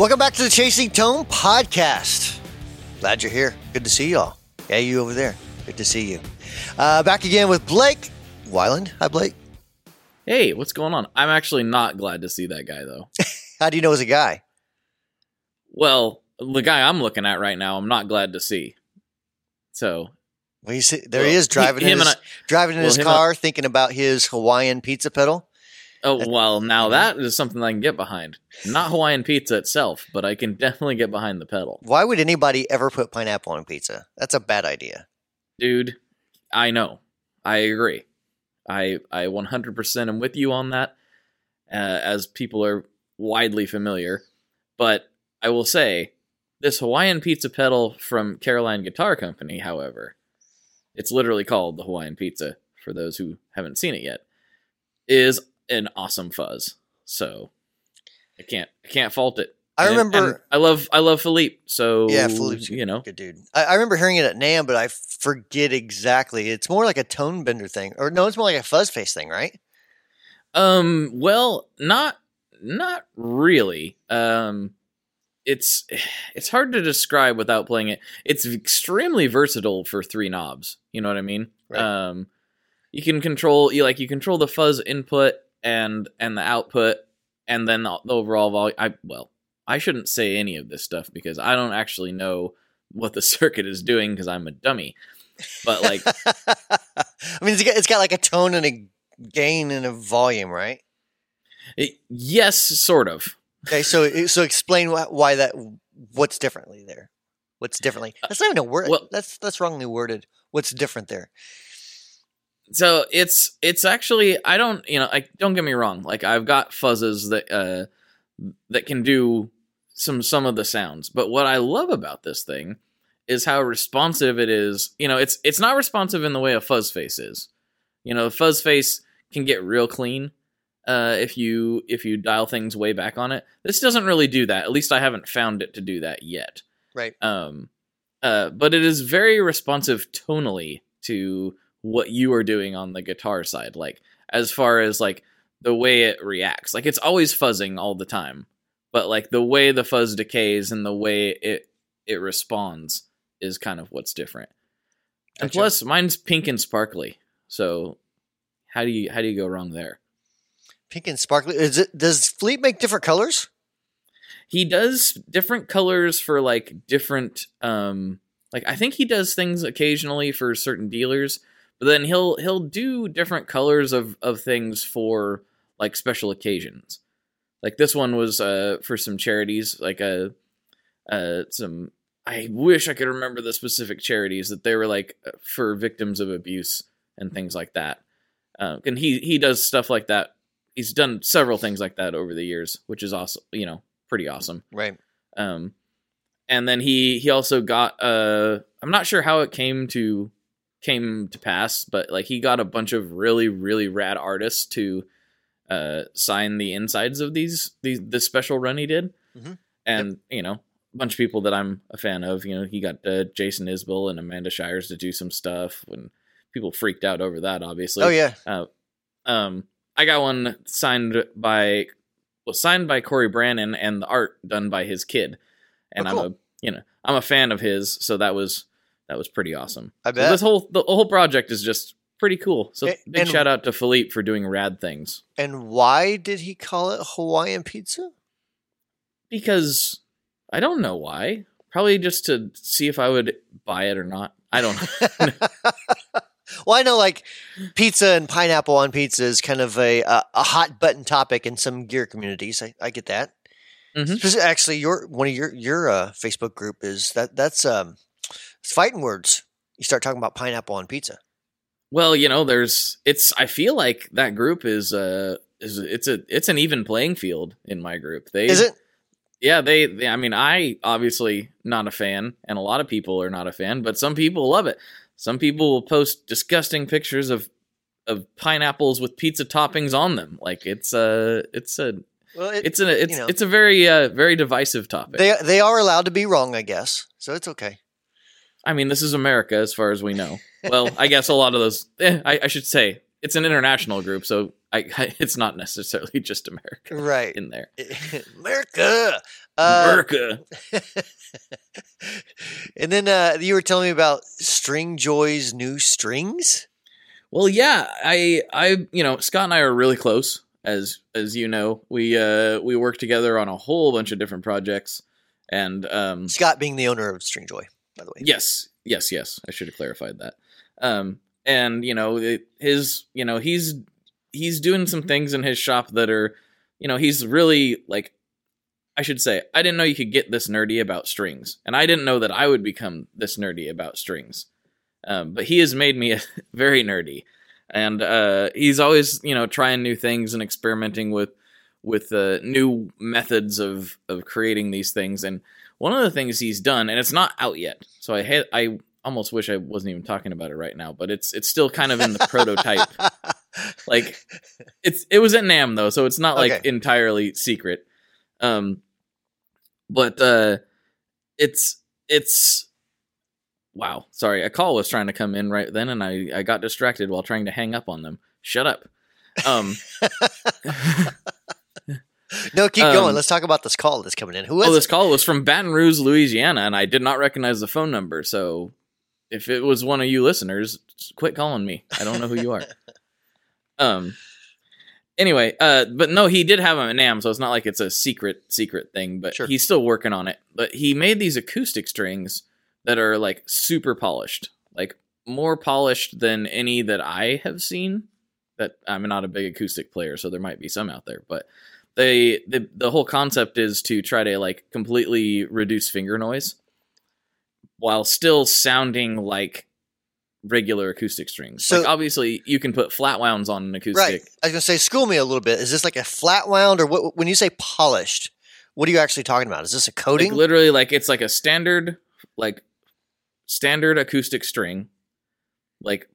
Welcome back to the Chasing Tone podcast. Glad you're here. Good to see y'all. Yeah, you over there. Good to see you. Uh, back again with Blake Wyland. Hi, Blake. Hey, what's going on? I'm actually not glad to see that guy though. How do you know as a guy? well, the guy I'm looking at right now, I'm not glad to see. So Well, you see, there Well, he is driving he- in him his, and driving in well, his car, thinking about his Hawaiian pizza pedal. Oh well, now that is something I can get behind. Not Hawaiian pizza itself, but I can definitely get behind the pedal, Why would anybody ever put pineapple on pizza? That's a bad idea. dude. I know, I agree. I I 100% am with you on that, uh, as people are widely familiar. But I will say, this Hawaiian pizza pedal from Caroline Guitar Company, however, it's literally called the Hawaiian Pizza for those who haven't seen it yet, is an awesome fuzz. So I can't I can't fault it. I And- remember- and I love I love Philippe. So Yeah, Philippe's you know Good dude. I, I remember hearing it at NAMM, but I forget exactly. It's more like a tone bender thing, or no, it's more like a fuzz face thing, right? Um. Well, not not really. Um. It's it's hard to describe without playing it. It's extremely versatile for three knobs. You know what I mean? Right. Um. You can control you like you control the fuzz input and and the output, and then the, overall volume. I well, I shouldn't say any of this stuff because I don't actually know what the circuit is doing because I'm a dummy. But like I mean, it's got, it's got like a tone and a gain and a volume, right? it, yes, sort of. Okay, so so explain wh- why that. What's differently there? What's differently? Uh, that's not even a word. well- that's that's wrongly worded. What's different there? So it's it's actually I don't you know I don't get me wrong like I've got fuzzes that uh that can do some some of the sounds but what I love about this thing is how responsive it is. You know it's it's not responsive in the way a fuzz face is. You know a fuzz face can get real clean uh if you if you dial things way back on it. This doesn't really do that. At least I haven't found it to do that yet. Right. um uh but it is very responsive tonally to what you are doing on the guitar side like as far as like the way it reacts like it's always fuzzing all the time but like the way the fuzz decays and the way it it responds is kind of what's different and plus mine's pink and sparkly so how do you how do you go wrong there Pink and sparkly. Is it? Does Fleet make different colors? he does different colors for like different um like I think he does things occasionally for certain dealers, but then he'll he'll do different colors of of things for like special occasions. Like this one was uh for some charities, like a uh some I wish I could remember the specific charities that they were like uh, for victims of abuse and things like that. Uh, and he he does stuff like that. He's done several things like that over the years, which is awesome. You know, pretty awesome. Right. Um, and then he he also got uh I'm not sure how it came to came to pass, but like he got a bunch of really really rad artists to uh sign the insides of these these this special run he did, Mhm. and you know a bunch of people that I'm a fan of. You know he got uh, Jason Isbell and Amanda Shires to do some stuff when people freaked out over that. Obviously, oh yeah. uh, um, I got one signed by well, signed by Cory Branan and the art done by his kid, and Oh, I'm a you know I'm a fan of his, so that was that was pretty awesome. I So this whole the whole project is just pretty cool. So A- big and- shout out to Philippe for doing rad things And why did he call it Hawaiian pizza? because I don't know why. Probably just to see if I would buy it or not. I don't know. well, I know like pizza and pineapple on pizza is kind of a a, a hot button topic in some gear communities. I, I get that. Mhm. Actually, your one of your your uh, Facebook group is that that's um it's fighting words. You start talking about pineapple on pizza. Well, you know, there's it's I feel like that group is uh is it's a it's an even playing field in my group. They Is it? Yeah, they, they I mean, I obviously not a fan and a lot of people are not a fan, but some people love it. Some people will post disgusting pictures of of pineapples with pizza toppings on them. Like it's a it's a Well, it, it's a it's you know. it's a very uh very divisive topic. they they are allowed to be wrong, I guess. So it's okay. I mean, this is America as far as we know. Well, I guess a lot of those. Eh, I, I should say it's an international group, so I, I it's not necessarily just America Right. in there. America. Uh, America. and then uh, you were telling me about Stringjoy's new strings. Well, yeah, I I you know Scott and I are really close as as you know. We uh we work together on a whole bunch of different projects, and um Scott being the owner of Stringjoy, by the way. Yes, yes, yes. I should have clarified that. Um, and you know, it, his, you know, he's he's doing some things in his shop that are, you know, he's really like, I should say, I didn't know you could get this nerdy about strings, and I didn't know that I would become this nerdy about strings. Um, but he has made me very nerdy, and uh, he's always, you know, trying new things and experimenting with with uh, new methods of of creating these things. And one of the things he's done, and it's not out yet, so I had I almost wish I wasn't even talking about it right now, but it's it's still kind of in the prototype. Like it's it was at NAMM though, so it's not like Okay. entirely secret. Um, but uh, it's it's wow. Sorry, a call was trying to come in right then, and I I got distracted while trying to hang up on them. Shut up. Um. No, keep Um, going. Let's talk about this call that's coming in. Who is Oh, it? this call was from Baton Rouge, Louisiana, and I did not recognize the phone number. So, if it was one of you listeners, quit calling me. I don't know who you are. um. Anyway, uh, but no, he did have a NAMM, so it's not like it's a secret secret thing. But Sure. he's still working on it. But he made these acoustic strings that are like super polished, like more polished than any that I have seen. That I'm not a big acoustic player, so there might be some out there, but they the the whole concept is to try to like completely reduce finger noise while still sounding like regular acoustic strings. So- like obviously you can put flat wounds on an acoustic. Right. I was gonna say, school me a little bit. Is this like a flat wound, or what? When you say polished, what are you actually talking about? Is this a Like coating? literally like it's like a standard like standard acoustic string like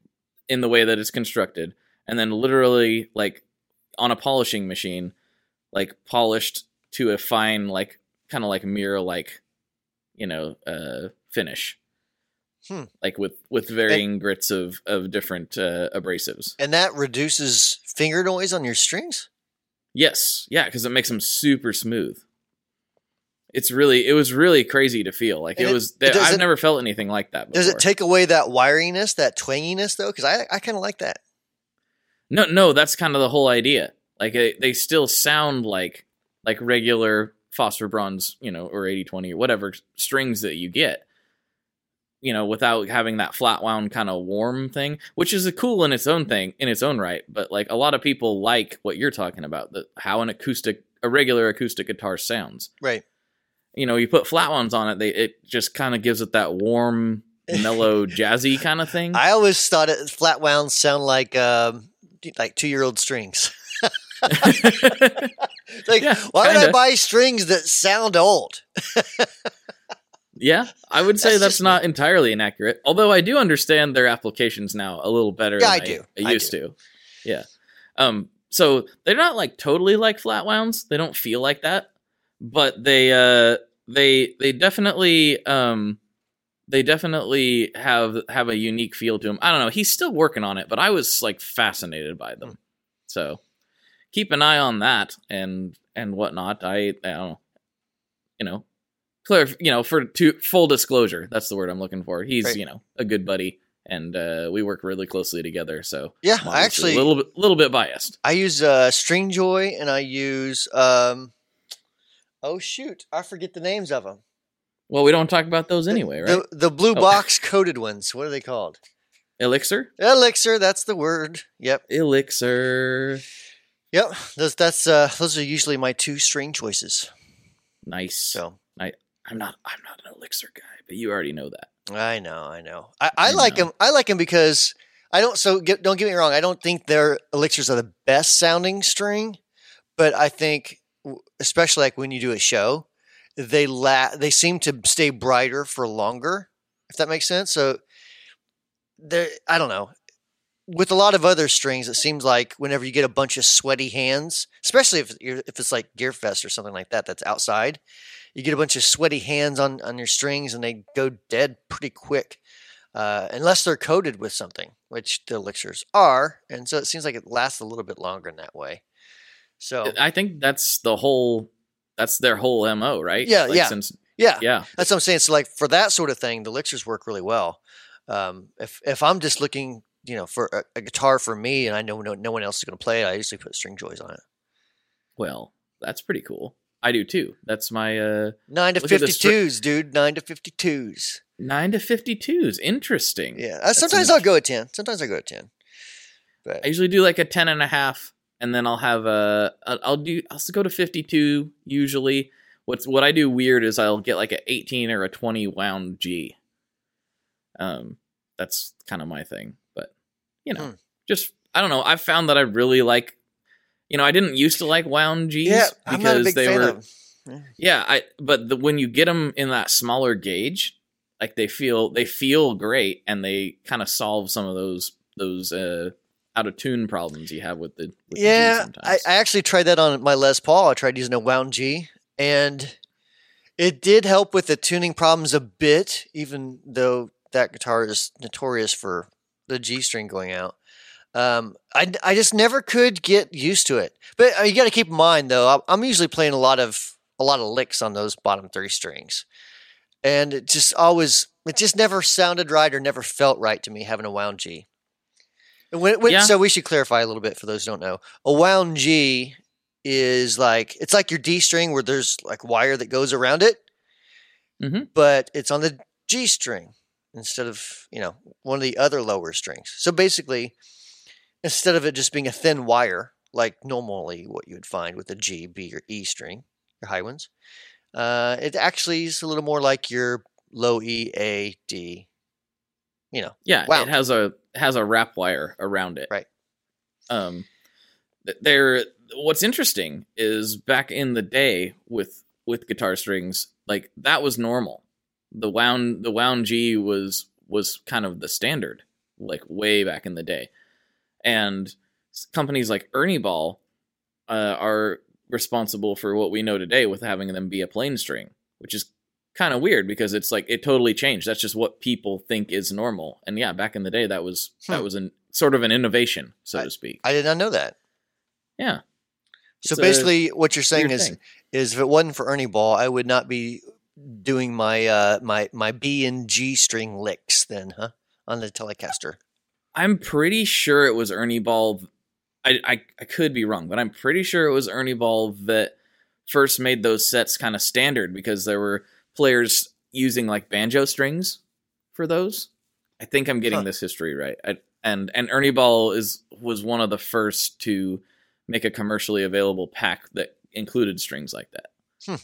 in the way that it's constructed and then literally like on a polishing machine like polished to a fine like kind of like mirror like you know uh finish Hmm. like with with varying grits of of different uh, abrasives and that reduces finger noise on your strings. yes yeah because it makes them super smooth it's really it was really crazy to feel like it, it- was it i've never felt anything like that before. Does it take away that wiriness, that twanginess, though? Because I, I kind of like that. No, no, that's kind of the whole idea. Like they, they still sound like like regular phosphor bronze, you know, or 8020 or whatever strings that you get. You know, without having that flat wound kind of warm thing, which is a cool in its own thing, in its own right. But like a lot of people like what you're talking about, that how an acoustic, a regular acoustic guitar sounds. Right. You know, you put flat ones on it, they it just kind of gives it that warm, mellow, jazzy kind of thing. I always thought it flat wounds sound like um, like two year old strings. like, Yeah, why would I buy strings that sound old? Yeah, I would say That's that's, not entirely inaccurate. Although I do understand their applications now a little better Yeah, than I do. I, I used to. Yeah. Um so they're not like totally like flat wounds. They don't feel like that. But they uh they they definitely um they definitely have have a unique feel to them. I don't know. He's still working on it, but I was like fascinated by them. So keep an eye on that and and whatnot. I, I don't know. You know, clear. You know, for to full disclosure, that's the word I'm looking for. He's Right. you know a good buddy, and uh, we work really closely together. So Yeah, I actually a little bit little bit biased. I use uh, Stringjoy and I use um, oh shoot, I forget the names of them. Well, we don't talk about those anyway, right? The the blue Oh. box coated ones. What are they called? Elixir, Elixir. That's the word. Yep. elixir, Yep. Those that's uh, those are usually my two string choices. nice. So I I'm not I'm not an elixir guy, but you already know that. I know, I know. I, I I like know. them. I like them because I don't. So get, don't get me wrong. I don't think their elixirs are the best sounding string, but I think, especially like when you do a show, they la- They seem to stay brighter for longer. If that makes sense. So there, I don't know. With a lot of other strings, it seems like whenever you get a bunch of sweaty hands, especially if you're, if it's like Gearfest or something like that, that's outside, you get a bunch of sweaty hands on on your strings and they go dead pretty quick. uh, unless they're coated with something, which the elixirs are, and so it seems like it lasts a little bit longer in that way. So I think that's the whole. That's their whole mo, right? Yeah, Like, yeah. Since yeah, yeah, That's what I'm saying. So like for that sort of thing, the elixirs work really well. Um, if if I'm just looking, you know, for a, a guitar for me, and I know no, no one else is going to play it, I usually put string joys on it. well, that's pretty cool. I do too. That's my uh Nine to fifty twos, at fifty the stri- twos, dude. Nine to fifty twos. nine to fifty twos. Interesting. Yeah. Uh, sometimes I'll go at ten. Sometimes I go at ten. But I usually do like a 10 and a half and then I'll have a I'll do I'll go to 52 usually. What's what I do weird is I'll get like a 18 or a 20 wound G. Um that's kind of my thing, you know, Hmm. just I don't know, I've found that I really like you know, I didn't used to like wound Gs yeah, I'm not a because big they fan were of. yeah, I but the, when you get them in that smaller gauge, like they feel they feel great and they kind of solve some of those those uh out of tune problems you have with the with the Yeah, I. I actually tried that on my Les Paul. I tried using a wound G, and it did help with the tuning problems a bit, even though that guitar is notorious for the G string going out. Um, I, I just never could get used to it. But uh, you got to keep in mind, though, I'm- usually playing a lot of a lot of licks on those bottom three strings, and it just always it just never sounded right or never felt right to me having a wound G. And when, when, Yeah. So we should clarify a little bit for those who don't know. A wound G is like it's like your D string where there's like wire that goes around it, Mhm. but it's on the G string instead of you know one of the other lower strings. So basically, instead of it just being a thin wire like normally what you would find with a G, B, or E string, your high ones, uh, it actually is a little more like your low E, A, D. You know, yeah, Wow. it has a has a wrap wire around it. Right. Um there what's interesting is back in the day with with guitar strings, like that was normal. The wound the wound G was was kind of the standard like way back in the day. And companies like Ernie Ball uh, are responsible for what we know today with having them be a plain string, which is kind of weird because it's like it totally changed. That's just what people think is normal. And yeah, back in the day, that was that Hmm. was an sort of an innovation, so to speak. I did not know that. Yeah. So It's basically, what you're saying is, thing. is if it wasn't for Ernie Ball, I would not be doing my uh, my my B and G string licks then, huh? On the Telecaster. I'm pretty sure it was Ernie Ball. I, I I could be wrong, but I'm pretty sure it was Ernie Ball that first made those sets kind of standard because there were players using like banjo strings for those. I think I'm getting Huh. this history right. I, and and Ernie Ball is was one of the first to make a commercially available pack that included strings like that. Hmm.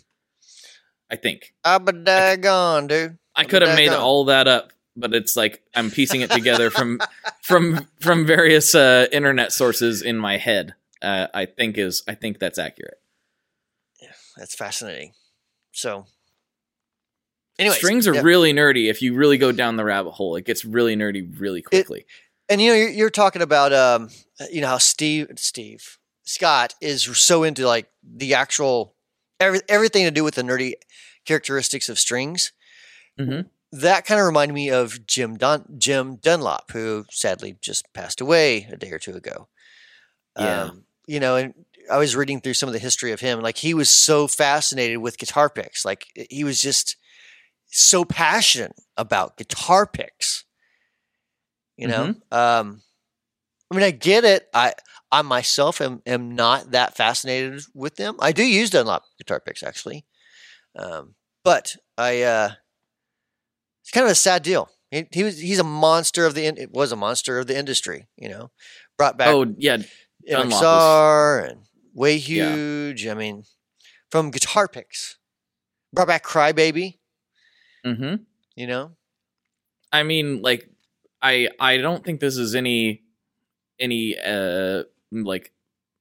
I think. I'm a daggone, dude. I could have made all that up, but it's like I'm piecing it together from from from various uh, internet sources in my head. Uh, I think is I think that's accurate. That's fascinating. So, anyways, Strings are yeah. really nerdy. If you really go down the rabbit hole, it gets really nerdy really quickly. and you know you're, you're talking about um you know how steve steve scott is so into like the actual every, everything to do with the nerdy characteristics of strings. Mhm. that kind of reminded me of jim Dun- jim dunlop who sadly just passed away a day or two ago. Yeah. um, you know and i was reading through some of the history of him like he was so fascinated with guitar picks like he was just so passionate about guitar picks. You know? Um i mean i get it. I i myself am, am not that fascinated with them. I do use dunlop guitar picks actually. Um but i uh it's kind of a sad deal. He, he was he's a monster of the in, it was a monster of the industry you know? Brought back Oh yeah, Dunlop MXR and way Yeah. huge. I mean from guitar picks. Brought back crybaby. Hmm you know? I mean, like, I I don't think this is any any uh like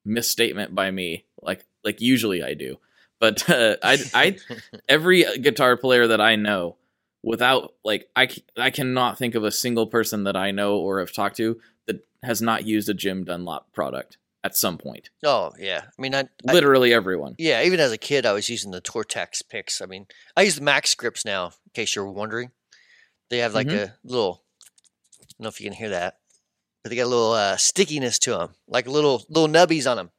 misstatement by me. Like like usually I do, but uh, I I every guitar player that I know, without like I I cannot think of a single person that I know or have talked to that has not used a Jim Dunlop product at some point. oh yeah i mean I, I Literally everyone. Yeah, even as a kid, I was using the Tortex picks. I mean, I use the Max grips now, in case you're wondering. They have like Mhm. a little I don't know if you can hear that, but they got a little uh, stickiness to them, like little little nubbies on them.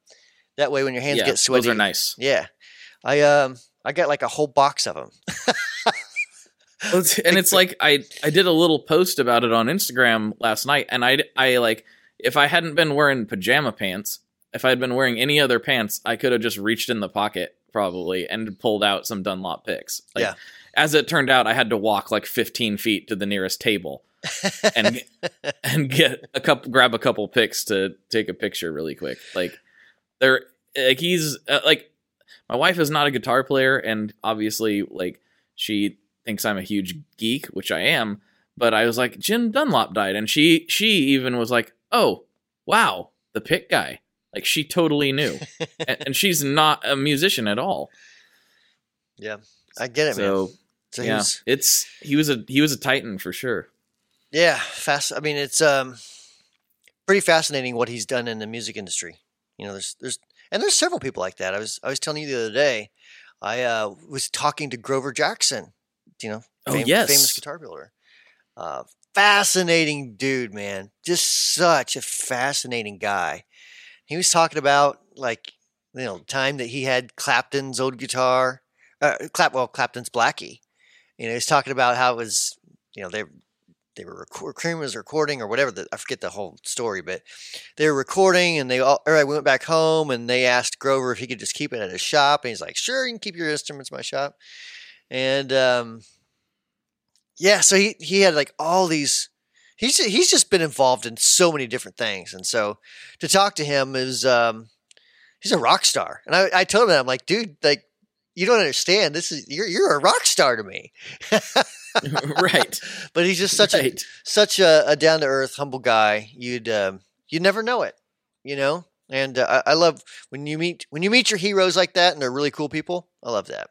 That way, when your hands yeah, get sweaty, those are nice. Yeah, I um I got like a whole box of them. And it's like I I did a little post about it on Instagram last night, and I I like if I hadn't been wearing pajama pants, if I had been wearing any other pants, I could have just reached in the pocket probably and pulled out some Dunlop picks. Like, Yeah. As it turned out, I had to walk like 15 feet to the nearest table and and get a couple, grab a couple picks to take a picture really quick. Like there, like he's uh, like my wife is not a guitar player, and obviously like she thinks I'm a huge geek, which I am. But I was like, Jim Dunlop died, and she she even was like, oh wow, the pick guy. Like she totally knew, and, and she's not a musician at all. Yeah, I get it, man. So So yeah, it's he was a he was a titan for sure. yeah, fast. I mean, it's um pretty fascinating what he's done in the music industry. You know, there's there's and there's several people like that. I was I was telling you the other day, I uh, was talking to Grover Jackson. You know, Oh, fam- yes. famous guitar builder. Uh, fascinating dude, man. Just such a fascinating guy. He was talking about like you know the time that he had Clapton's old guitar, uh, Clap well Clapton's Blackie. You know, he's talking about how it was you know they they were record, Cream was recording or whatever. The, I forget the whole story, but they were recording and they all. Right, we went back home and they asked Grover if he could just keep it at his shop, and he's like, "Sure, you can keep your instruments in my shop." And um, yeah, so he he had like all these. He's he's just been involved in so many different things, and so to talk to him is um, he's a rock star. And I, I told him that I'm like, dude, like you don't understand. This is you're you're a rock star to me. right, but he's just such a such a, a down to earth, humble guy. You'd um, you'd never know it, you know. And uh, I, I love when you meet when you meet your heroes like that, and they're really cool people. I love that.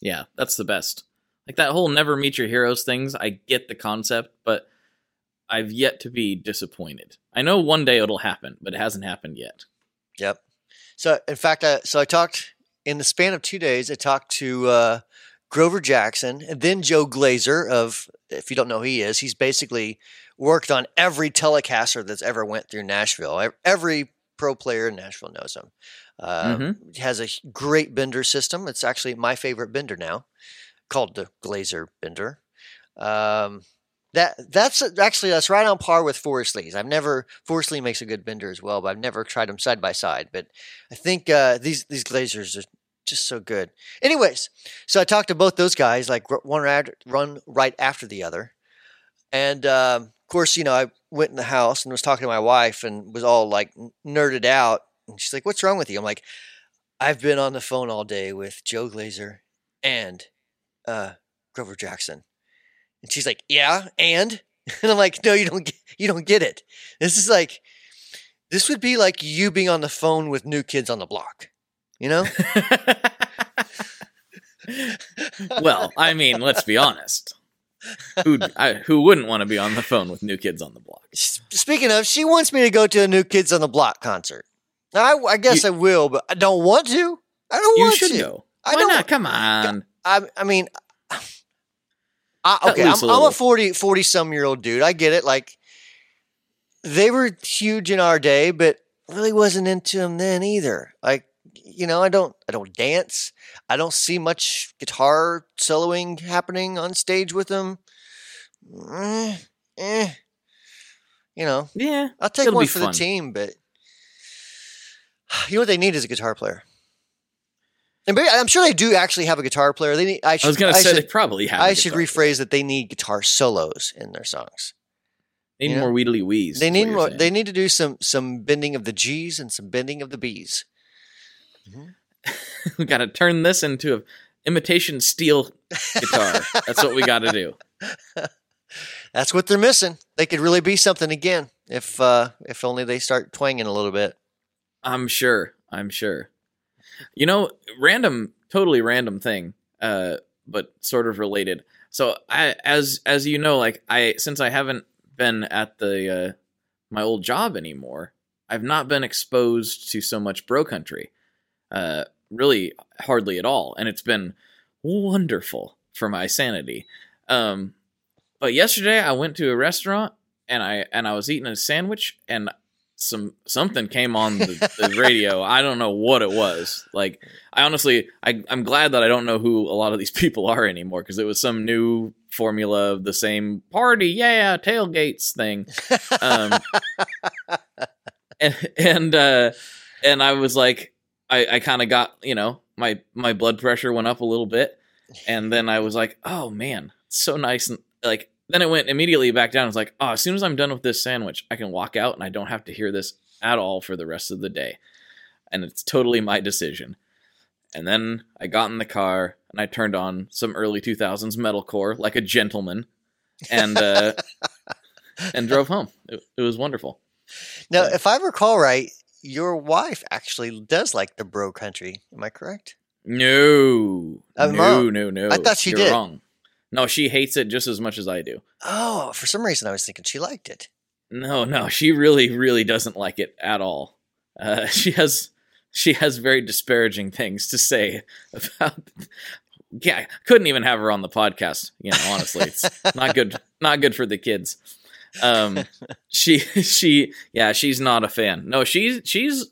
Yeah, that's the best. Like that whole never meet your heroes things, I get the concept, but I've yet to be disappointed. I know one day it'll happen, but it hasn't happened yet. Yep. So in fact, I, so I talked in the span of two days. I talked to uh, Grover Jackson and then Joe Glaser of. If you don't know who he is, he's basically worked on every Telecaster that's ever went through Nashville. Every pro player in Nashville knows him. Uh, Mhm. Has a great bender system. It's actually my favorite bender now, called the Glaser bender. Um, that that's actually that's right on par with Forrest Lee's. I've never Forrest Lee makes a good bender as well, but I've never tried them side by side. But I think uh, these these Glasers are just so good. Anyways, so I talked to both those guys, like one right, run right after the other, and um, of course, you know, I went in the house and was talking to my wife and was all like nerded out. And she's like, "What's wrong with you?" I'm like, "I've been on the phone all day with Joe Glaser and uh, Grover Jackson." And she's like, "Yeah, and?" And I'm like, "No, you don't. Get, you don't get it. This is like, this would be like you being on the phone with New Kids on the Block. You know? well, I mean, let's be honest. Who who wouldn't want to be on the phone with new kids on the block? Speaking of, she wants me to go to a New Kids on the Block concert. I, I guess I will, but I don't want to. I don't You want should to. go. I Why don't. not? Come on. I, I mean, I, okay, I'm, a I'm a little. 40, 40 some year old dude. I get it. Like, they were huge in our day, but really wasn't into them then either. Like, you know, I don't, I don't dance. I don't see much guitar soloing happening on stage with them. Eh, eh. You know, Yeah. I'll take one for fun. the team, but you know what they need is a guitar player. And maybe, I'm sure they do actually have a guitar player. They need. I, should, I was gonna say should, they probably have. I should rephrase that. They need guitar solos in their songs. They need you know, more Weedly Wees. They need more. saying. They need to do some some bending of the G's and some bending of the B's. we got to turn this into a imitation steel guitar. That's what we got to do. That's what they're missing. They could really be something again if uh, if only they start twanging a little bit. I'm sure. I'm sure. You know, random, totally random thing, uh, but sort of related. So I, as as you know, like I, since I haven't been at the uh, my old job anymore, I've not been exposed to so much bro country, uh, really hardly at all, and it's been wonderful for my sanity. Um, but yesterday I went to a restaurant and I and I was eating a sandwich and some something came on the, the radio. I don't know what it was. Like I honestly, I, I'm glad that I don't know who a lot of these people are anymore because it was some new formula of the same party, yeah, tailgates thing. Um, and and uh, and I was like, I, I kind of got you know my my blood pressure went up a little bit, and then I was like, oh man, so nice and like then it went immediately back down. I was like, oh, as soon as I'm done with this sandwich, I can walk out and I don't have to hear this at all for the rest of the day, and it's totally my decision. And then I got in the car and I turned on some early 2000s metalcore like a gentleman, and uh, and drove home. It, it was wonderful. Now, So- if I recall right, your wife actually does like the bro country. Am I correct? No, I'm no, wrong. no, no. I thought she You're did. Wrong. No, she hates it just as much as I do. Oh, for some reason I was thinking she liked it. No, no, she really, really doesn't like it at all. Uh, she has, she has very disparaging things to say about. Yeah, couldn't even have her on the podcast. You know, honestly, it's not good. Not good for the kids. Um, she, she, yeah, she's not a fan. No, she's, she's.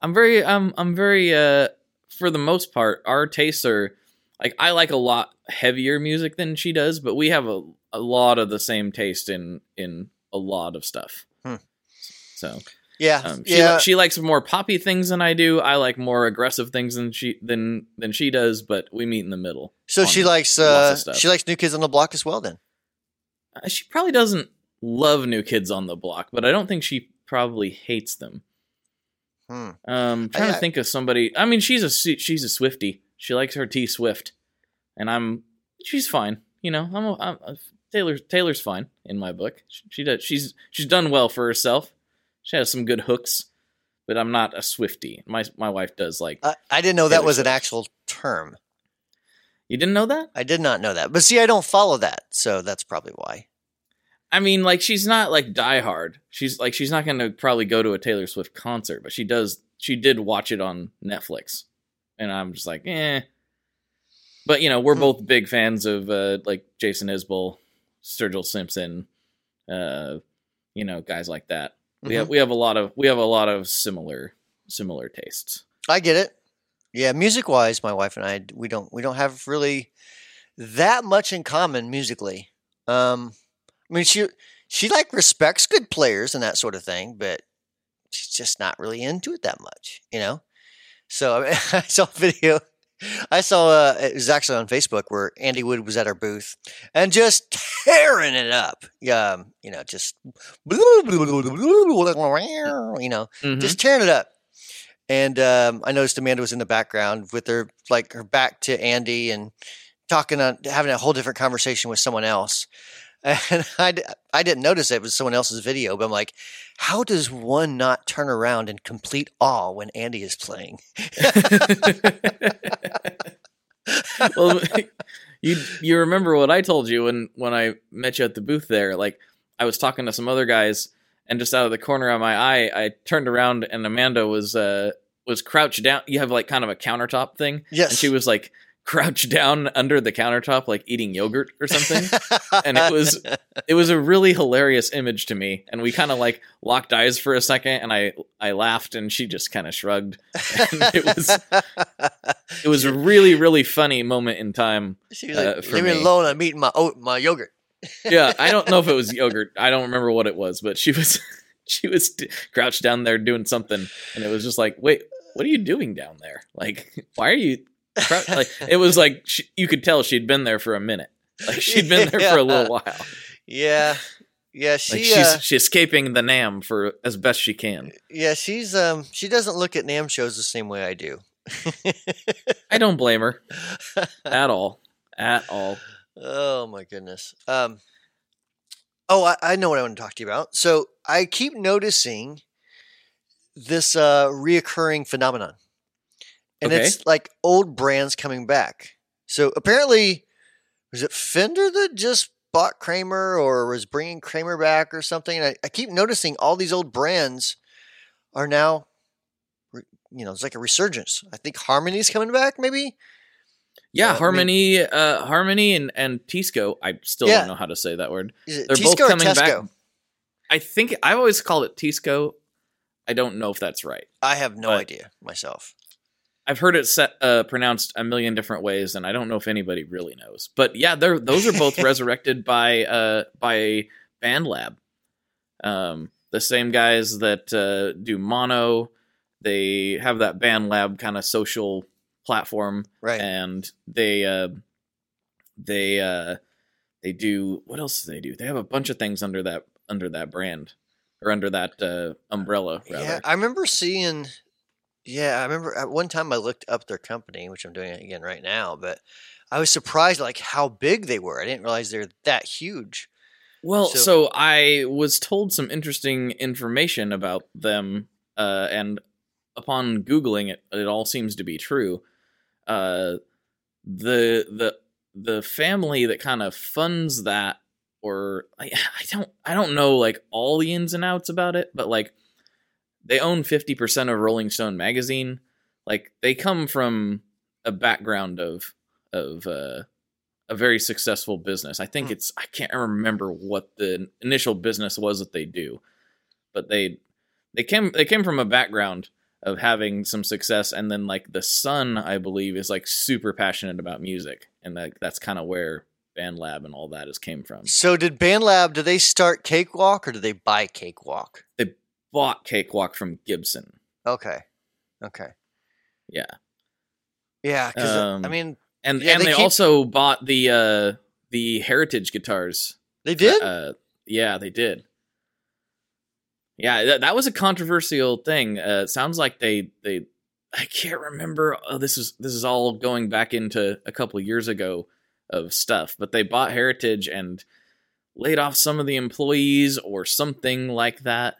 I'm very, um, I'm very. Uh, for the most part, our tastes are like I like a lot heavier music than she does, but we have a, a lot of the same taste in in a lot of stuff. Hmm. So Yeah, um, she yeah. she likes more poppy things than I do. I like more aggressive things than she than than she does. But we meet in the middle. so she likes uh, she likes New Kids on the Block as well. Then Uh, She probably doesn't love New Kids on the Block, but I don't think she probably hates them. Hmm. Um, trying I- to think of somebody. I mean, she's a she's a Swifty. She likes her T Swift, and I'm she's fine. You know, I'm, a, I'm a, Taylor Taylor's fine in my book. She, she does she's she's done well for herself. She has some good hooks, but I'm not a Swifty. My my wife does like. I, I didn't know that Taylor was an actual term. you didn't know that? I did not know that. But see, I don't follow that, so that's probably why. I mean, like she's not like diehard. She's like she's not going to probably go to a Taylor Swift concert, but she does. She did watch it on Netflix, and I'm just like, eh. But you know, we're Hmm. both big fans of uh, like Jason Isbell, Sturgill Simpson, uh, you know, guys like that. We have Mhm. we have a lot of we have a lot of similar similar tastes. I get it. Yeah, music wise, my wife and I we don't we don't have really that much in common musically. Um, I mean, she she like respects good players and that sort of thing, but she's just not really into it that much, you know. So I, mean, I saw a video. I saw uh, it was actually on Facebook where Andy Wood was at our booth and just tearing it up. Um, you know, just you know, Mhm. just tearing it up. And um, I noticed Amanda was in the background with her like her back to Andy and talking on having a whole different conversation with someone else. And I, I didn't notice it was someone else's video, but I'm like, how does one not turn around in complete awe when Andy is playing? well, you you remember what I told you when when I met you at the booth there? Like I was talking to some other guys, and just out of the corner of my eye, I turned around and Amanda was uh was crouched down. You have like kind of a countertop thing, Yes. and she was like crouched down under the countertop, like eating yogurt or something. and it was it was a really hilarious image to me, and we kind of like locked eyes for a second, and I I laughed, and she just kind of shrugged. And it was it was a really really funny moment in time. she was uh, like, leave me me. alone. I'm eating my oat, my yogurt. Yeah, I don't know if it was yogurt. I don't remember what it was, but she was she was d- crouched down there doing something, and it was just like, wait, what are you doing down there? Like, why are you? Like, it was like she, you could tell she'd been there for a minute. Like she'd been there for a little while. Yeah, yeah. She Like she's uh, she's escaping the NAMM for as best she can. yeah she's um she doesn't look at NAMM shows the same way I do. I don't blame her at all, at all. Oh my goodness. Um. Oh, I, I know what I want to talk to you about. So I keep noticing this uh reoccurring phenomenon, and Okay. it's like old brands coming back. So apparently, was it Fender that just bought Kramer or was bringing Kramer back or something? And I, I keep noticing all these old brands are now, you know, it's like a resurgence. I think Harmony's coming back, maybe. Yeah, Uh, I Harmony, uh, Harmony, and and Tisco. I still Yeah. don't know how to say that word. Is it They're Tisco both coming Tesco? back. I think I've always called it Tisco. I don't know if that's right. I have no But- idea myself. I've heard it set, uh, pronounced a million different ways, and I don't know if anybody really knows. But yeah, they're those are both resurrected by uh, by BandLab, um, the same guys that uh, do Mono. They have that BandLab kind of social platform, Right. and they uh, they uh, they do what else do they do? They have a bunch of things under that under that brand or under that uh, umbrella. Rather. Yeah, I remember seeing. Yeah, I remember at one time I looked up their company, which I'm doing again right now. But I was surprised like how big they were. I didn't realize they're that huge. Well, So- so, I was told some interesting information about them, uh, and upon googling it, it all seems to be true. Uh, the the the family that kind of funds that, or I, I don't I don't know like all the ins and outs about it, but like they own fifty percent of Rolling Stone magazine. Like they come from a background of of uh, a very successful business. I think Hmm. it's I can't remember what the initial business was that they do, but they they came they came from a background of having some success, and then like the son, I believe, is like super passionate about music, and that that's kind of where BandLab and all that has came from. So did BandLab? Did they start Cakewalk or did they buy Cakewalk? Bought Cakewalk from Gibson. Okay, okay, Yeah. yeah. Because I Um, mean, and Yeah, and they they, keep- also bought the uh the heritage guitars they did. uh yeah they did yeah that, that was a controversial thing uh it sounds like they they i can't remember oh this is this is all going back into a couple years ago of stuff but they bought heritage and laid off some of the employees or something like that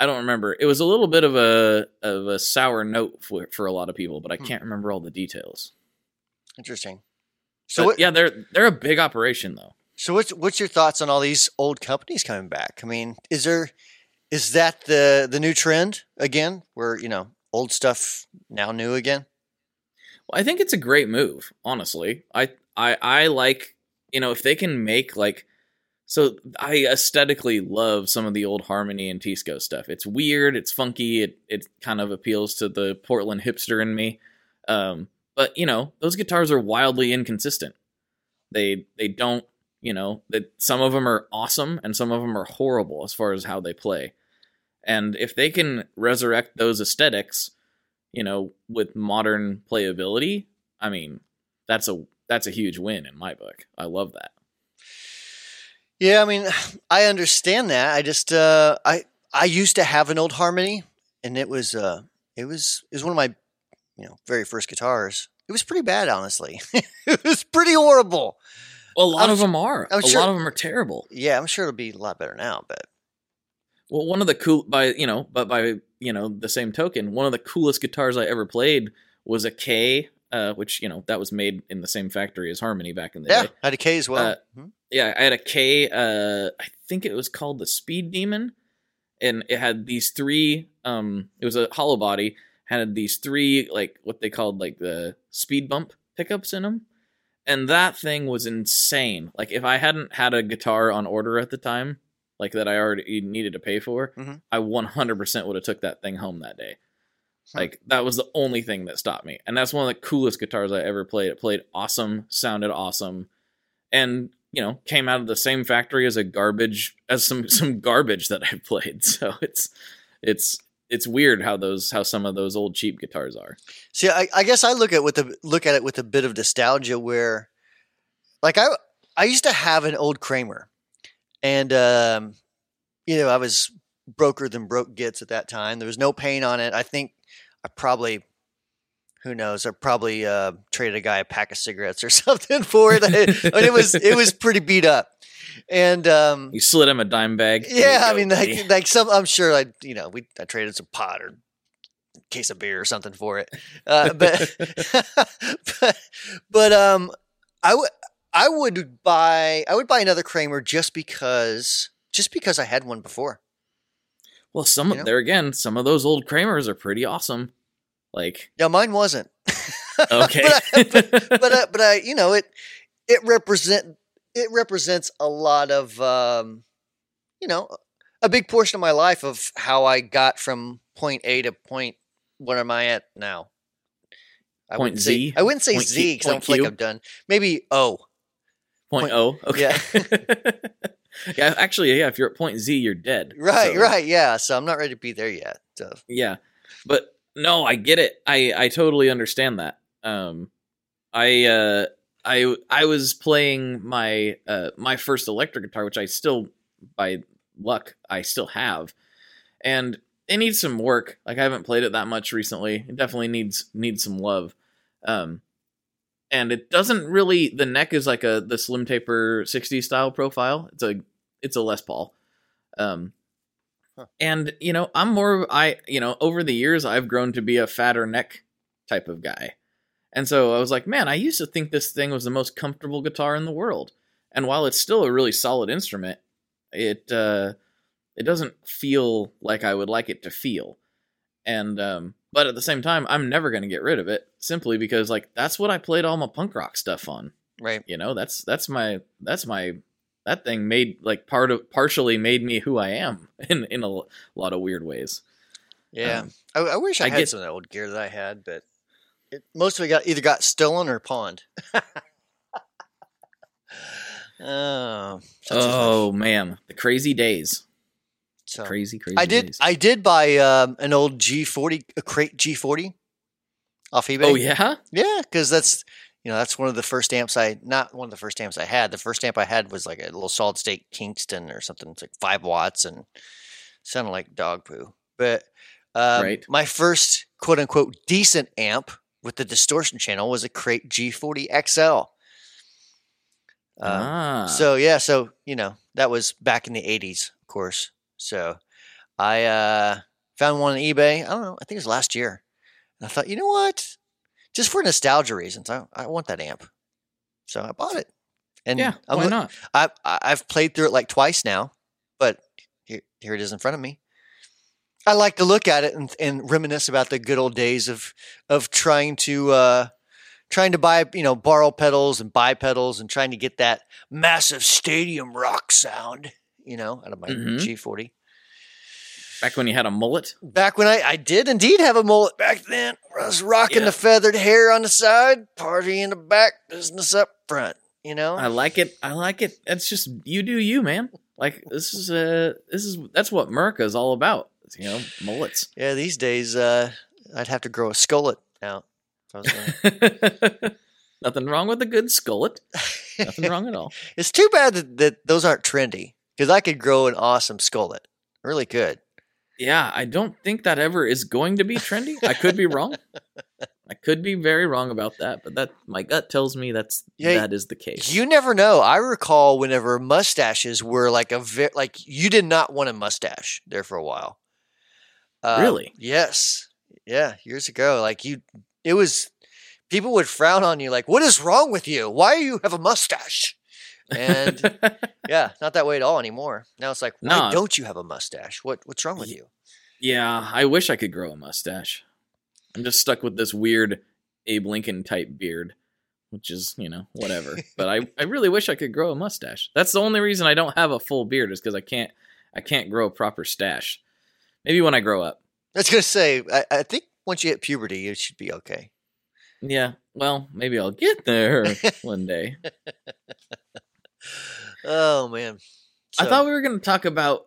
i don't remember it was a little bit of a of a sour note for, for a lot of people but i Hmm. can't remember all the details Interesting. so yeah they're they're a big operation though So what's what's your thoughts on all these old companies coming back? I mean, is there is that the the new trend again, where you know old stuff now new again? Well, I think it's a great move, honestly. I I I like, you know, if they can make like so I aesthetically love some of the old Harmony and Tisco stuff. It's weird, it's funky, it it kind of appeals to the Portland hipster in me. Um but you know, those guitars are wildly inconsistent. They they don't, you know, that some of them are awesome and some of them are horrible as far as how they play. And if they can resurrect those aesthetics, you know, with modern playability, I mean, that's a that's a huge win in my book. I love that. Yeah, I mean, I understand that. I just uh, I I used to have an old Harmony, and it was uh, it was it was one of my you know very first guitars. It was pretty bad, honestly. it was pretty horrible. Well, a lot I'm of them are. I'm a sure- lot of them are terrible. Yeah, I'm sure it'll be a lot better now, but Well, one of the cool by you know, but by you know the same token, one of the coolest guitars I ever played was a Kay, uh, which you know that was made in the same factory as Harmony back in the yeah, day. I had a Kay as well. Uh, Mhm. yeah, I had a Kay. Uh, I think it was called the Speed Demon, and it had these three. Um, it was a hollow body. Had these three like what they called like the speed bump pickups in them, and that thing was insane. Like if I hadn't had a guitar on order at the time, like that I already needed to pay for, Mhm. I 100% would have took that thing home that day. Like that was the only thing that stopped me, and that's one of the coolest guitars I ever played. It played awesome, sounded awesome, and you know came out of the same factory as a garbage as some some garbage that I played. So it's it's it's weird how those how some of those old cheap guitars are. See, I, I guess I look at with a look at it with a bit of nostalgia, where, like I I used to have an old Kramer, and um, you know I was broker than broke gets at that time. There was no paint on it. I think I probably, who knows, I probably uh, traded a guy a pack of cigarettes or something for it. I- it was it was pretty beat up, and um, You slid him a dime bag. Yeah, I mean, like, like some, I'm sure I, you know, we I traded some pot or case of beer or something for it, uh, but, but, but, um, I would, I would buy, I would buy another Kramer just because, just because I had one before. Well, some you know? there again, some of those old Kramers are pretty awesome. Like Yeah, mine wasn't. okay, but, I, but, but, I, but I, you know, it, it represent, it represents a lot of, um, you know, a big portion of my life of how I got from point A to point. What am I at now? I Point wouldn't say, Z? I wouldn't say Point Z because I don't feel like? I'm done. Maybe O. Point Point- O. Okay. Yeah. actually, yeah. If you're at point Z, you're dead. Right, So, right, yeah. So I'm not ready to be there yet. So Yeah, but no, I get it. I I totally understand that. Um, I uh, I I was playing my uh my first electric guitar, which I still by luck I still have, and it needs some work. Like I haven't played it that much recently. It definitely needs needs some love. Um, and it doesn't really. The neck is like a the Slim Taper '60s style profile. It's a it's a Les Paul. Um, and you know i'm more i you know over the years i've grown to be a fatter neck type of guy and so i was like man i used to think this thing was the most comfortable guitar in the world and while it's still a really solid instrument it uh it doesn't feel like i would like it to feel and um but at the same time i'm never going to get rid of it simply because like that's what i played all my punk rock stuff on right. you know that's that's my that's my that thing made like part of partially made me who i am in in a l- lot of weird ways Yeah. Um, I, I wish I, I had get- some of that old gear that I had, but it, most of it got either got stolen or pawned. oh, such is life. oh man the crazy days So, crazy crazy I did. days. I did buy um, an old G40, a crate G40, off eBay. oh yeah yeah, because that's you know that's one of the first amps I not one of the first amps I had. The first amp I had was like a little solid state Kingston or something. It's like five watts and sounded like dog poo. But um, Right. my first quote unquote decent amp with the distortion channel was a Crate G40 XL. Um, ah so yeah, so you know that was back in the '80s, of course. So I uh, found one on eBay. I don't know. I think it was last year. And I thought, you know what? Just for nostalgia reasons, I, I want that amp. So I bought it. And yeah I'm why not I, I I've played through it like twice now, but here, here it is in front of me. I like to look at it and, and reminisce about the good old days of of trying to uh, trying to buy you know borrow pedals and buy pedals and trying to get that massive stadium rock sound you know out of my Mhm. G40. back when you had a mullet Back when I, I did indeed have a mullet back then, I was rocking Yeah. the feathered hair on the side, party in the back, business up front. You know, i like it i like it that's just you do you man like this is uh this is that's what America is all about you know mullets yeah. These days, uh, I'd have to grow a skullet out. if I was gonna- nothing wrong with a good skullet nothing wrong at all It's too bad that, that those aren't trendy because I could grow an awesome skullet. Really could. Yeah, I don't think that ever is going to be trendy. I could be wrong. I could be very wrong about that, but that my gut tells me that's Yeah, that is the case. You never know. I recall whenever mustaches were like a ve- like you did not want a mustache there for a while. Um, Really? Yes. Yeah. Years ago, like you, it was people would frown on you, like, "What is wrong with you? Why do you have a mustache?" And yeah, not that way at all anymore. Now it's like, why No. don't you have a mustache? What What's wrong with you? yeah, I wish I could grow a mustache. I'm just stuck with this weird Abe Lincoln type beard, which is you know whatever. but I I really wish I could grow a mustache. That's the only reason I don't have a full beard is because I can't I can't grow a proper stash. Maybe when I grow up. I was gonna say, I, I think once you hit puberty, it should be okay. Yeah, well, maybe I'll get there one day. Oh man. I thought we were going to talk about.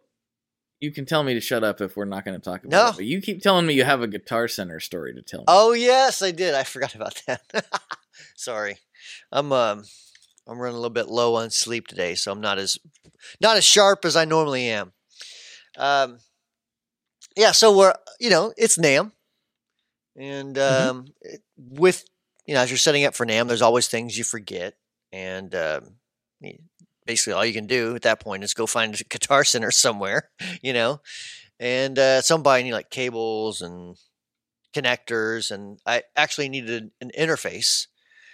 You can tell me to shut up if we're not going to talk about No. it. But you keep telling me you have a Guitar Center story to tell me. Oh yes, I did. I forgot about that. Sorry, I'm um, I'm running a little bit low on sleep today, so I'm not as not as sharp as I normally am. Um, yeah. So we're you know it's NAMM, and Mhm. um, it- with you know as you're setting up for NAMM, there's always things you forget, and um, basically all you can do at that point is go find a guitar center somewhere, you know, and uh, some buying you like cables and connectors, and I actually needed an interface,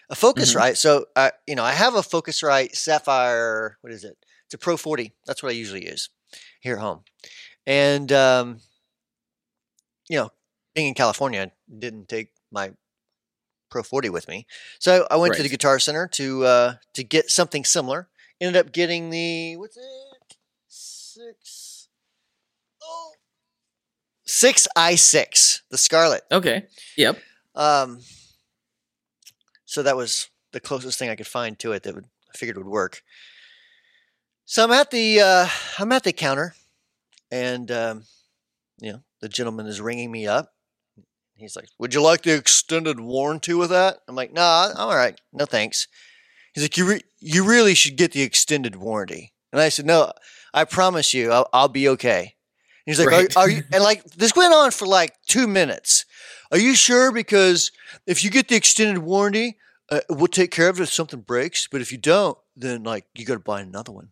a Focusrite. So I, you know, I have a Focusrite Saffire. What is it? It's a Pro 40. That's what I usually use here at home, and um, you know, being in California, I didn't take my Pro 40 with me, so I went to the Guitar Center to uh, to get something similar. Ended up getting the what's it six Six I six, the Scarlett. Okay. Yep. Um, so that was the closest thing I could find to it that would I figured would work. So I'm at the uh, I'm at the counter, and um, you know the gentleman is ringing me up. He's like, "Would you like the extended warranty with that?" I'm like, "Nah, I'm all right. No thanks." He's like, "You re- you really should get the extended warranty." And I said, "No, I promise you, I'll, I'll be okay." He's like, Right. are, are you? And like this went on for like two minutes. Are you sure? Because if you get the extended warranty, uh, we'll take care of it if something breaks. But if you don't, then like you got to buy another one.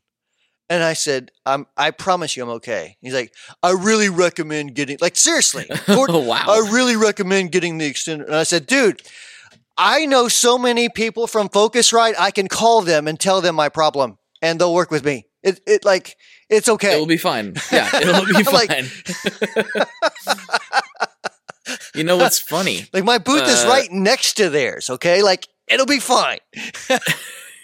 And I said, I'm, I promise you, I'm okay. He's like, I really recommend getting, like, seriously, Oh wow. I really recommend getting the extended. And I said, dude, I know so many people from Focusrite. I can call them and tell them my problem, and they'll work with me. It, it like, it's okay. It will be fine. Yeah, it'll be fine. you know what's funny? like my booth is Uh, right next to theirs. Okay, like it'll be fine.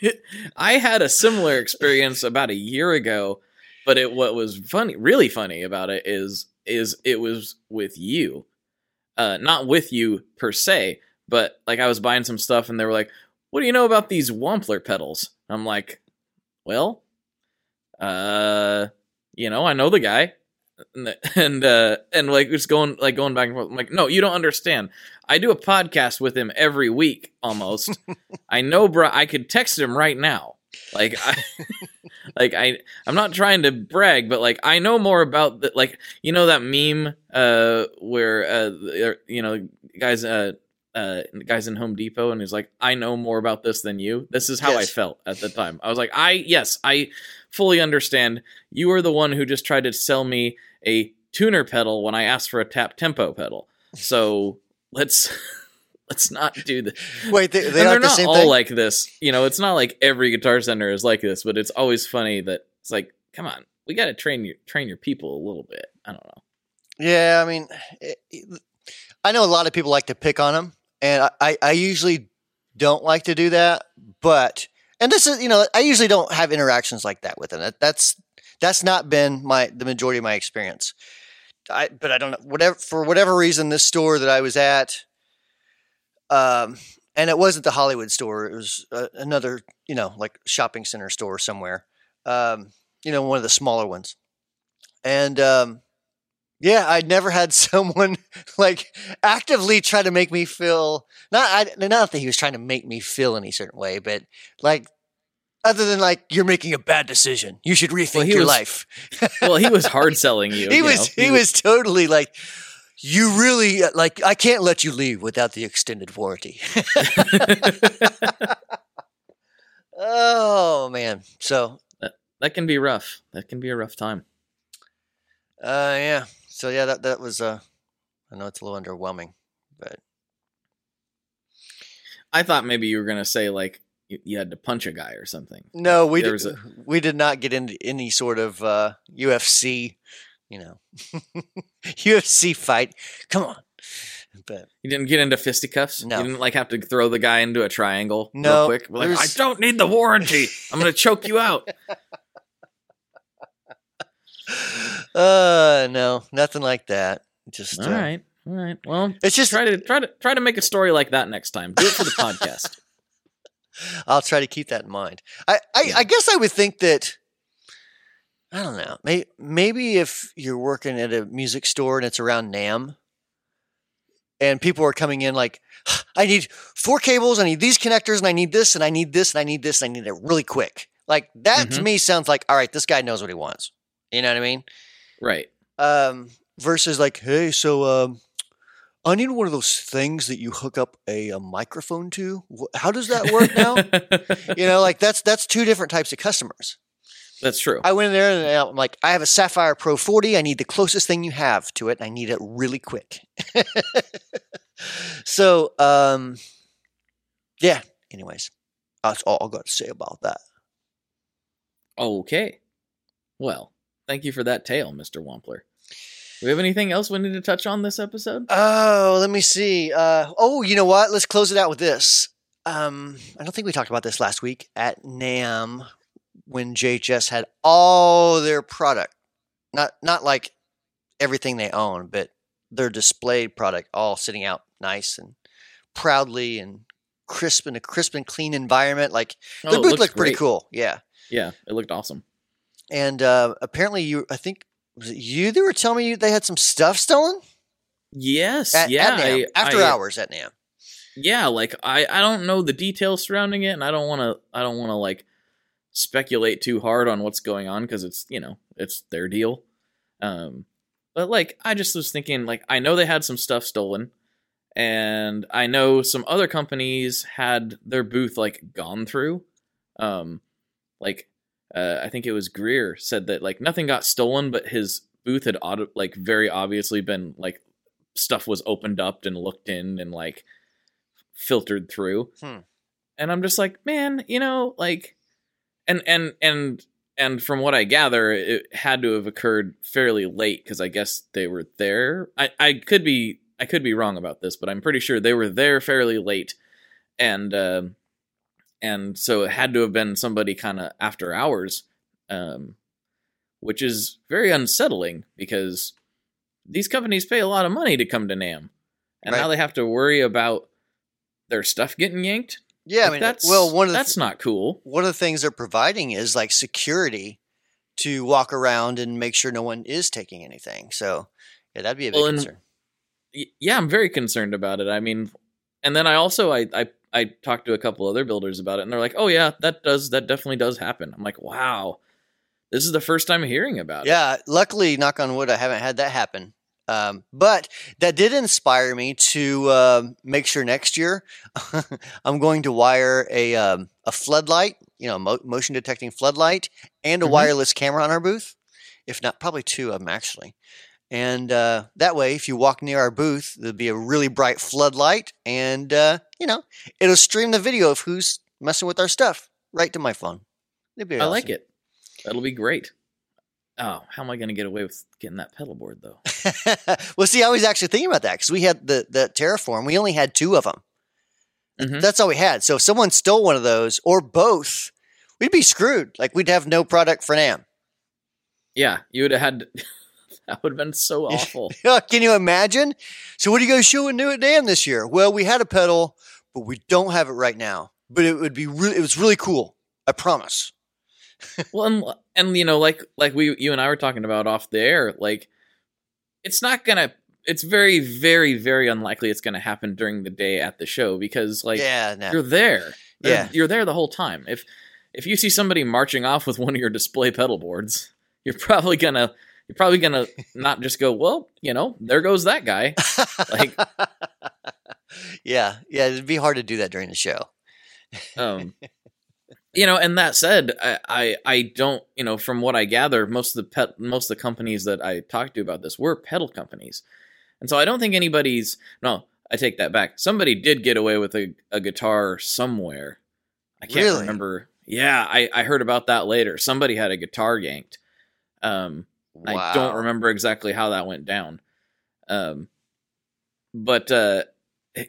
I had a similar experience about a year ago, but it what was funny, really funny about it is is it was with you, uh, not with you per se, but like I was buying some stuff and they were like, "What do you know about these Wampler pedals?" I'm like, "Well, uh, you know, I know the guy." And and, uh, and like it's going like going back and forth. I'm like, no, you don't understand. I do a podcast with him every week almost. I know, bro. I could text him right now. Like I, like I, I'm not trying to brag, but like I know more about the, like you know that meme uh where uh you know guys uh uh guys in Home Depot and he's like I know more about this than you. This is how I felt at the time. I was like I yes I fully understand. You are the one who just tried to sell me a tuner pedal when I asked for a tap tempo pedal. So let's let's not do this. Wait, they, they they're aren't the all thing. like this. You know, it's not like every guitar center is like this, but it's always funny that it's like, come on, we got to train your train your people a little bit. I don't know. Yeah, I mean, it- it- I know a lot of people like to pick on them, and I, I, I usually don't like to do that. But and this is, you know, I usually don't have interactions like that with them. That, that's that's not been my the majority of my experience. I, but I don't know whatever for whatever reason this store that I was at, um, and it wasn't the Hollywood store. It was uh, another, you know, like shopping center store somewhere. Um, you know, one of the smaller ones, and um, yeah, I'd never had someone like actively try to make me feel not I, not that he was trying to make me feel any certain way, but like other than like you're making a bad decision, you should rethink Well, he your was- life. Well, he was hard selling you. he you was know. he was totally like you really uh, like I can't let you leave without the extended warranty. oh man, so that can be rough. That can be a rough time. uh yeah, so yeah that that was uh I know it's a little underwhelming, but I thought maybe you were gonna say like you, you had to punch a guy or something. No, we There did, a- we did not get into any sort of uh, UFC, you know, UFC fight. Come on, but You didn't get into fisticuffs. No. You didn't like have to throw the guy into a triangle. No, real quick. Like, I don't need the warranty. I'm gonna choke you out. uh, no, nothing like that. Just All uh, right. All right. Well, It's just try to try to try to make a story like that next time. Do it for the podcast. I'll try to keep that in mind. I, I, Yeah. I guess I would think that I don't know. Maybe, maybe if you're working at a music store and it's around NAMM, and people are coming in like, I need four cables, I need these connectors, and I need this, and I need this, and I need this, and I need it really quick. Like that to Mhm. me sounds like, all right, this guy knows what he wants. You know what I mean? Right. Um, versus like, hey, so um, I need one of those things that you hook up a, a microphone to. How does that work now? you know, like that's that's two different types of customers. That's true. I went in there and I'm like, I have a Saffire Pro 40. I need the closest thing you have to it. And I need it really quick. so, um, yeah. Anyways, that's all I've got to say about that. Okay. Well, thank you for that tale, Mr. Wampler. Do we have anything else we need to touch on this episode? Oh, let me see. Uh, oh, you know what? Let's close it out with this. Um, I don't think we talked about this last week at NAMM when JHS had all their product, not not like everything they own, but their displayed product all sitting out nice and proudly and crisp in a crisp and clean environment. Like Oh, their booth looked pretty cool. Yeah. Yeah, it looked awesome. And uh, apparently, you, I think, was it you that were telling me you, they had some stuff stolen? Yes, At, yeah. at I- after I- hours at NAMM. yeah like i i don't know the details surrounding it and i don't want to i don't want to like speculate too hard on what's going on because it's you know it's their deal um but like i just was thinking like i know they had some stuff stolen and i know some other companies had their booth like gone through um like uh, i think it was greer said that like nothing got stolen but his booth had auto- like very obviously been like stuff was opened up and looked in and like filtered through. Hmm. and i'm just like man you know like and and and and from what i gather it had to have occurred fairly late because i guess they were there. I i could be i could be wrong about this but i'm pretty sure they were there fairly late. And um and so it had to have been somebody kind of after hours um which is very unsettling because these companies pay a lot of money to come to NAMM and now they have to worry about their stuff getting yanked? Yeah, I mean, that's well, one of the that's not cool. one of the things they're providing is like security to walk around and make sure no one is taking anything. So, yeah, that'd be a big Well, concern. Y- yeah i'm very concerned about it. I mean and then i also I, I i talked to a couple other builders about it and they're like oh yeah that does that definitely does happen i'm like wow this is the first time hearing about it Yeah, luckily, knock on wood, I haven't had that happen. Um, but that did inspire me to um make sure next year I'm going to wire a um, a floodlight, you know, mo- motion detecting floodlight, and a Mhm. wireless camera on our booth. If not, probably two of them actually. And uh, that way, if you walk near our booth, there'll be a really bright floodlight, and uh, you know, it'll stream the video of who's messing with our stuff right to my phone. I like it that'll be great oh how am i going to get away with getting that pedal board though well, see, I was actually thinking about that because we had the the Terraform. We only had two of them. Mhm. That's all we had. So if someone stole one of those or both, we'd be screwed. Like we'd have no product for NAMM. yeah you would have had that would have been so awful Can you imagine? So what are you guys showing new at NAMM this year? Well, we had a pedal, but we don't have it right now. But it would be really, it was really cool. I promise. well and, and you know like like we you and i were talking about off the air like it's not gonna it's very very very unlikely it's gonna happen during the day at the show because like yeah, no. you're there They're- Yeah. you're there the whole time if if you see somebody marching off with one of your display pedal boards you're probably gonna you're probably gonna not just go well you know there goes that guy. Like- yeah, yeah, it'd be hard to do that during the show. um you know and that said I, I i don't you know from what i gather most of the pet most of the companies that i talked to about this were pedal companies. And so i don't think anybody's no i take that back. Somebody did get away with a, a guitar somewhere. I can't Really? remember. Yeah I, I heard about that later. Somebody had a guitar yanked. Um I don't remember exactly how that went down. Um, but uh,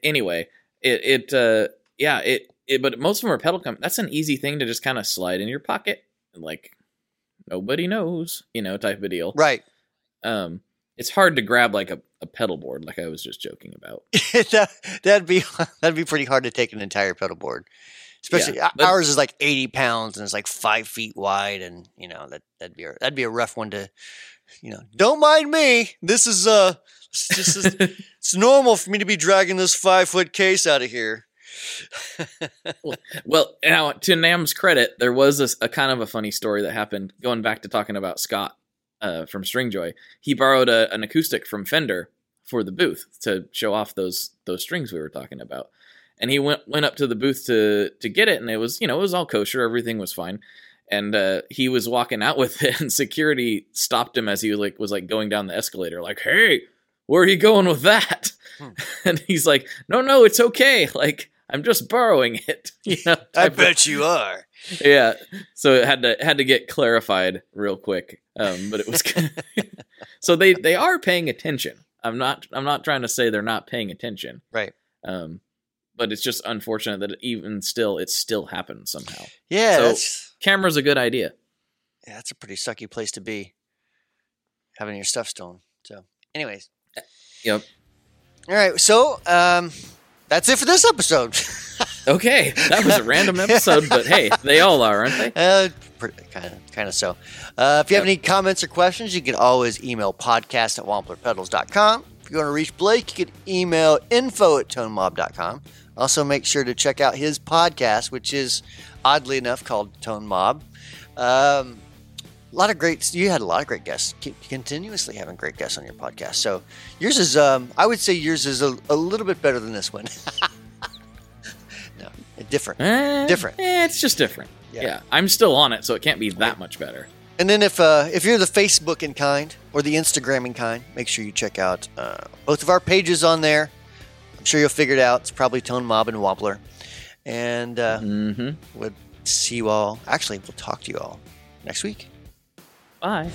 anyway, it it uh, yeah it, it but most of them are pedal com- That's an easy thing to just kind of slide in your pocket, like nobody knows, you know, type of deal. Right. Um, it's hard to grab like a, a pedal board, like I was just joking about. that, that'd be that'd be pretty hard to take an entire pedal board. Especially Yeah, but- ours is like eighty pounds and it's like five feet wide, and you know that that'd be a, that'd be a rough one to, you know. Don't mind me. This is uh, it's just it's normal for me to be dragging this five foot case out of here. Well, now to NAMM's credit, there was a, a kind of a funny story that happened. Going back to talking about Scott uh, from Stringjoy, he borrowed a, an acoustic from Fender for the booth to show off those those strings we were talking about. And he went went up to the booth to to get it, and it was you know it was all kosher, everything was fine. And uh, he was walking out with it, and security stopped him as he was like was like going down the escalator, like, "Hey, where are you going with that?" Hmm. And he's like, "No, no, it's okay. Like, I'm just borrowing it." You know, I type of- bet you are. yeah. So it had to had to get clarified real quick. Um, but it was so they they are paying attention. I'm not I'm not trying to say they're not paying attention. Right. Um, but it's just unfortunate that even still it still happens somehow. Yeah, So- that's Camera's a good idea. yeah, that's a pretty sucky place to be. Having your stuff stolen. So Anyways. Yep. All right. So um, that's it for this episode. Okay, that was a random episode, but hey, they all are, aren't they? Uh, kind of, kind of so. Uh, if you have any comments or questions, you can always email podcast at wamplerpedals.com. If you want to reach Blake, you can email info at tonemob.com. Also, make sure to check out his podcast, which is oddly enough called Tone Mob. Um, a lot of great, you had a lot of great guests, Keep continuously having great guests on your podcast. So yours is, um, I would say yours is a, a little bit better than this one. no, different. Eh, Different. eh, it's just different. Yeah. Yeah. I'm still on it, so it can't be that much better. And then if uh, if you're the Facebooking kind or the Instagramming kind, make sure you check out uh, both of our pages on there. I'm sure you'll figure it out. It's probably Tone Mob and Wampler. And uh, Mm-hmm. we'll see you all. Actually, we'll talk to you all next week. Bye.